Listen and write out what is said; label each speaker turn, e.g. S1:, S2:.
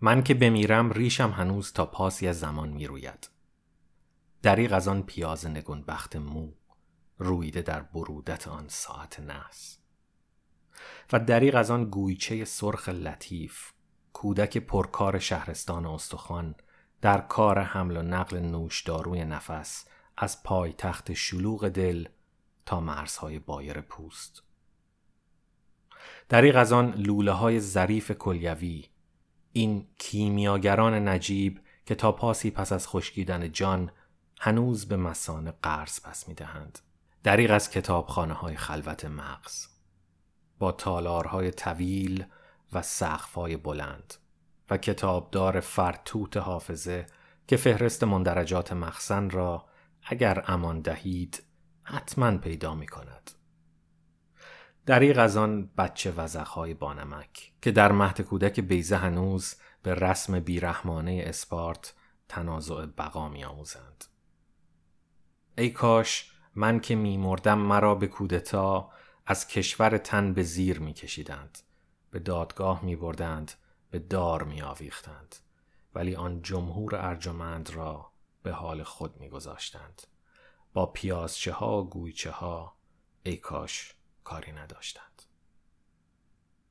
S1: من که بمیرم ریشم هنوز تا پاسی از زمان می روید. دریغ از آن پیاز نگونبخت مو رویده در برودت آن ساعت نحس و دریغ از آن گویچه سرخ لطیف کودک پرکار شهرستان استخوان در کار حمل و نقل نوشداروی نفس از پای تخت شلوغ دل تا مرزهای بایر پوست دریغ از آن لوله های ظریف کلیوی این کیمیاگران نجیب که تا پاسی پس از خشکیدن جان هنوز به مسان قرض پس می‌دهند دریغ از کتابخانه های خلوت مغز با تالارهای طویل و سقفهای بلند و کتابدار فرتوت حافظه که فهرست مندرجات مخزن را اگر امان دهید حتما پیدا می کند. دریغ از آن بچه وزخهای بانمک که در مهد کودک بیزه هنوز به رسم بیرحمانه اسپارت تنازع بقا می آموزند. ای کاش من که می مردم مرا به کودتا از کشور تن به زیر می کشیدند. به دادگاه می بردند به دار می آویختند. ولی آن جمهور ارجمند را به حال خود می گذاشتند. با پیازچه ها و گویچه ها ای کاش کاری نداشتند.